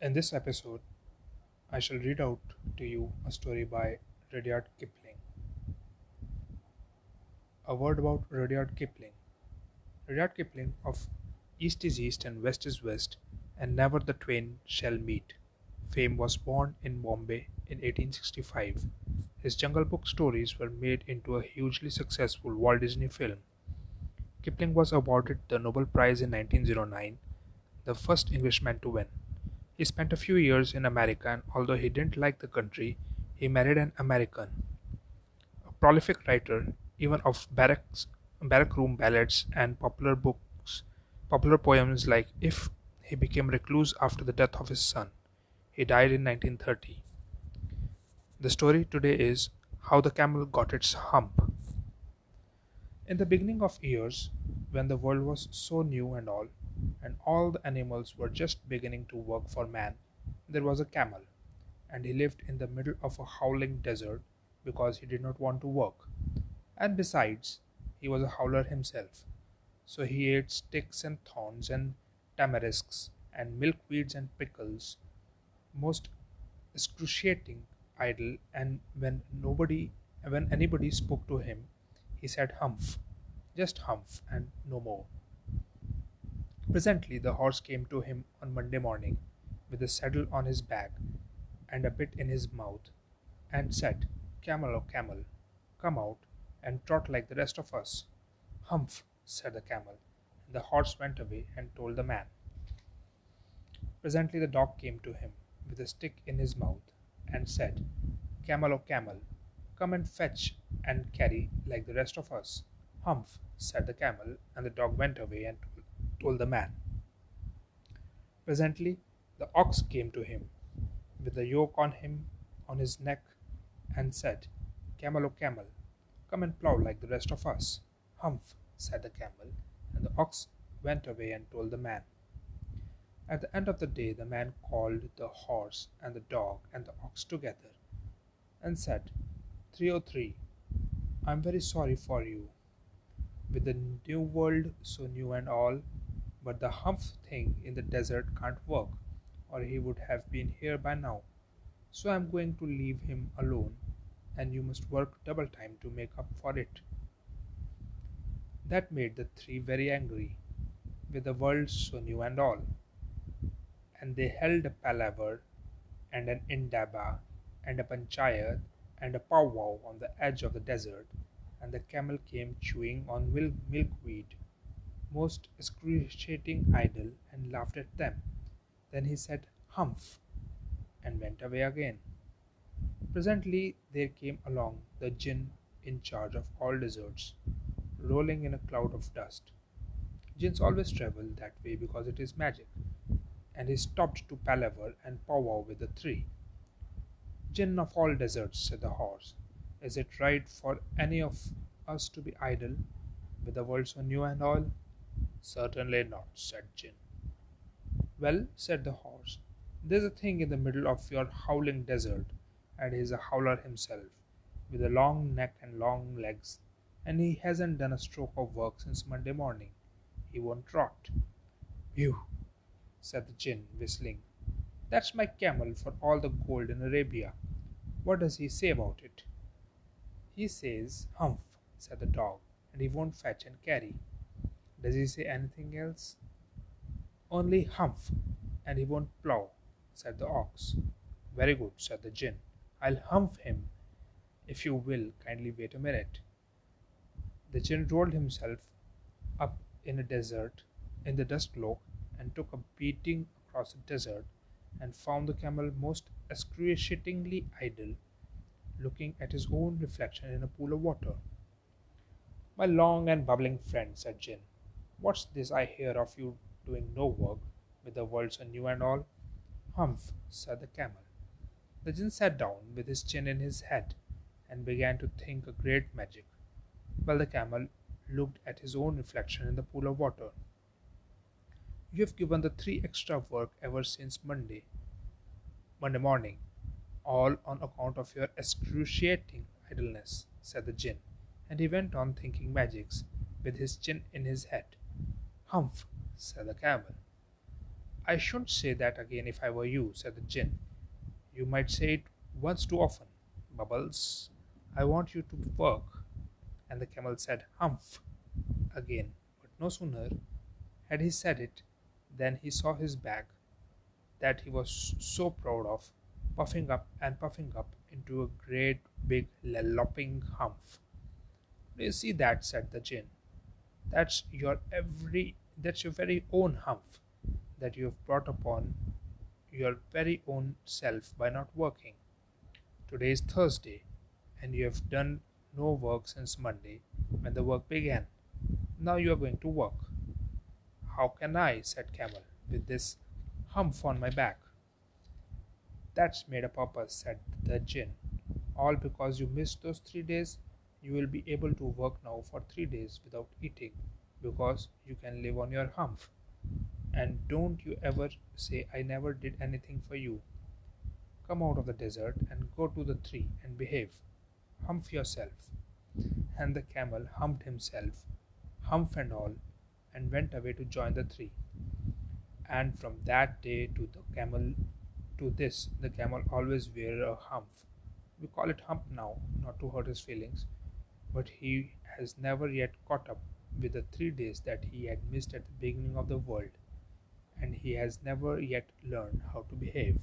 In this episode, I shall read out to you a story by Rudyard Kipling. A word about Rudyard Kipling. Rudyard Kipling of East is East and West is West, and never the twain shall meet. Fame was born in Bombay in 1865. His Jungle Book stories were made into a hugely successful Walt Disney film. Kipling was awarded the Nobel Prize in 1909, the first Englishman to win. He spent a few years in America and although he didn't like the country, he married an American. A prolific writer, even of barracks, barrack room ballads and popular books, popular poems like If, he became recluse after the death of his son. He died in 1930. The story today is How the Camel Got Its Hump. In the beginning of years, when the world was so new and all, and all the animals were just beginning to work for man, there was a camel, and he lived in the middle of a howling desert because he did not want to work. And besides, he was a howler himself, so he ate sticks and thorns and tamarisks and milkweeds and pickles, most excruciating idle, and when nobody when anybody spoke to him, he said humph, just humph, and no more. Presently the horse came to him on Monday morning, with a saddle on his back and a bit in his mouth, and said, Camel, oh camel, come out and trot like the rest of us. Humph, said the camel, and the horse went away and told the man. Presently the dog came to him, with a stick in his mouth, and said, Camel, oh camel, come and fetch and carry like the rest of us. Humph, said the camel, and the dog went away and told the man. Presently the ox came to him, with the yoke on him on his neck, and said, Camel, O camel, come and plough like the rest of us. Humph, said the camel, and the ox went away and told the man. At the end of the day the man called the horse and the dog and the ox together, and said, Three o three, I am very sorry for you. With the new world so new and all, but the humph thing in the desert can't work, or he would have been here by now. So I am going to leave him alone, and you must work double time to make up for it. That made the three very angry, with the world so new and all. And they held a palaver, and an indaba, and a panchayat, and a powwow on the edge of the desert, and the camel came chewing on milkweed most excruciating idle, and laughed at them. Then he said, Humph, and went away again. Presently there came along the Jinn in charge of all deserts, rolling in a cloud of dust. Jinns always travel that way because it is magic, and he stopped to palaver and powwow with the three. Jinn of all deserts, said the horse, is it right for any of us to be idle, with the world so new and all? "Certainly not," said Jinn. "Well," said the horse, "there's a thing in the middle of your howling desert, and he's a howler himself, with a long neck and long legs, and he hasn't done a stroke of work since Monday morning. He won't trot." "Whew!" said the Jinn, whistling. "That's my camel for all the gold in Arabia. What does he say about it?" "He says, 'Humph!'" said the dog, "and he won't fetch and carry. Does he say anything else? Only humph, and he won't plough, said the ox. Very good, said the Jinn. I'll humph him, if you will kindly wait a minute. The Jinn rolled himself up in a desert, in the dust cloak, and took a beating across the desert, and found the camel most excruciatingly idle, looking at his own reflection in a pool of water. My long and bubbling friend, said Jinn, What's this I hear of you doing no work, with the world so new and all? Humph, said the camel. The Jinn sat down with his chin in his head, and began to think a great magic, while the camel looked at his own reflection in the pool of water. You have given the three extra work ever since Monday, Monday morning, all on account of your excruciating idleness, said the Jinn, and he went on thinking magics with his chin in his head. Humph, said the camel. I shouldn't say that again if I were you, said the Jinn. You might say it once too often. Bubbles, I want you to work. And the camel said, Humph, again. But no sooner had he said it than he saw his bag that he was so proud of, puffing up and puffing up into a great big lolloping humph. Do you see that? said the Jinn. That's your every that's your very own humph that you have brought upon your very own self by not working. Today is Thursday, and you have done no work since Monday when the work began. Now you are going to work. How can I, said Camel, with this humph on my back? That's made a purpose, said the Jinn. All because you missed those three days, you will be able to work now for three days without eating, because you can live on your humph. And don't you ever say I never did anything for you. Come out of the desert and go to the tree and behave. Humph yourself. And the camel humped himself, humph and all, and went away to join the tree. And from that day to the camel to this, the camel always wear a humph. We call it hump now, not to hurt his feelings, but he has never yet caught up with the three days that he had missed at the beginning of the world and he has never yet learned how to behave.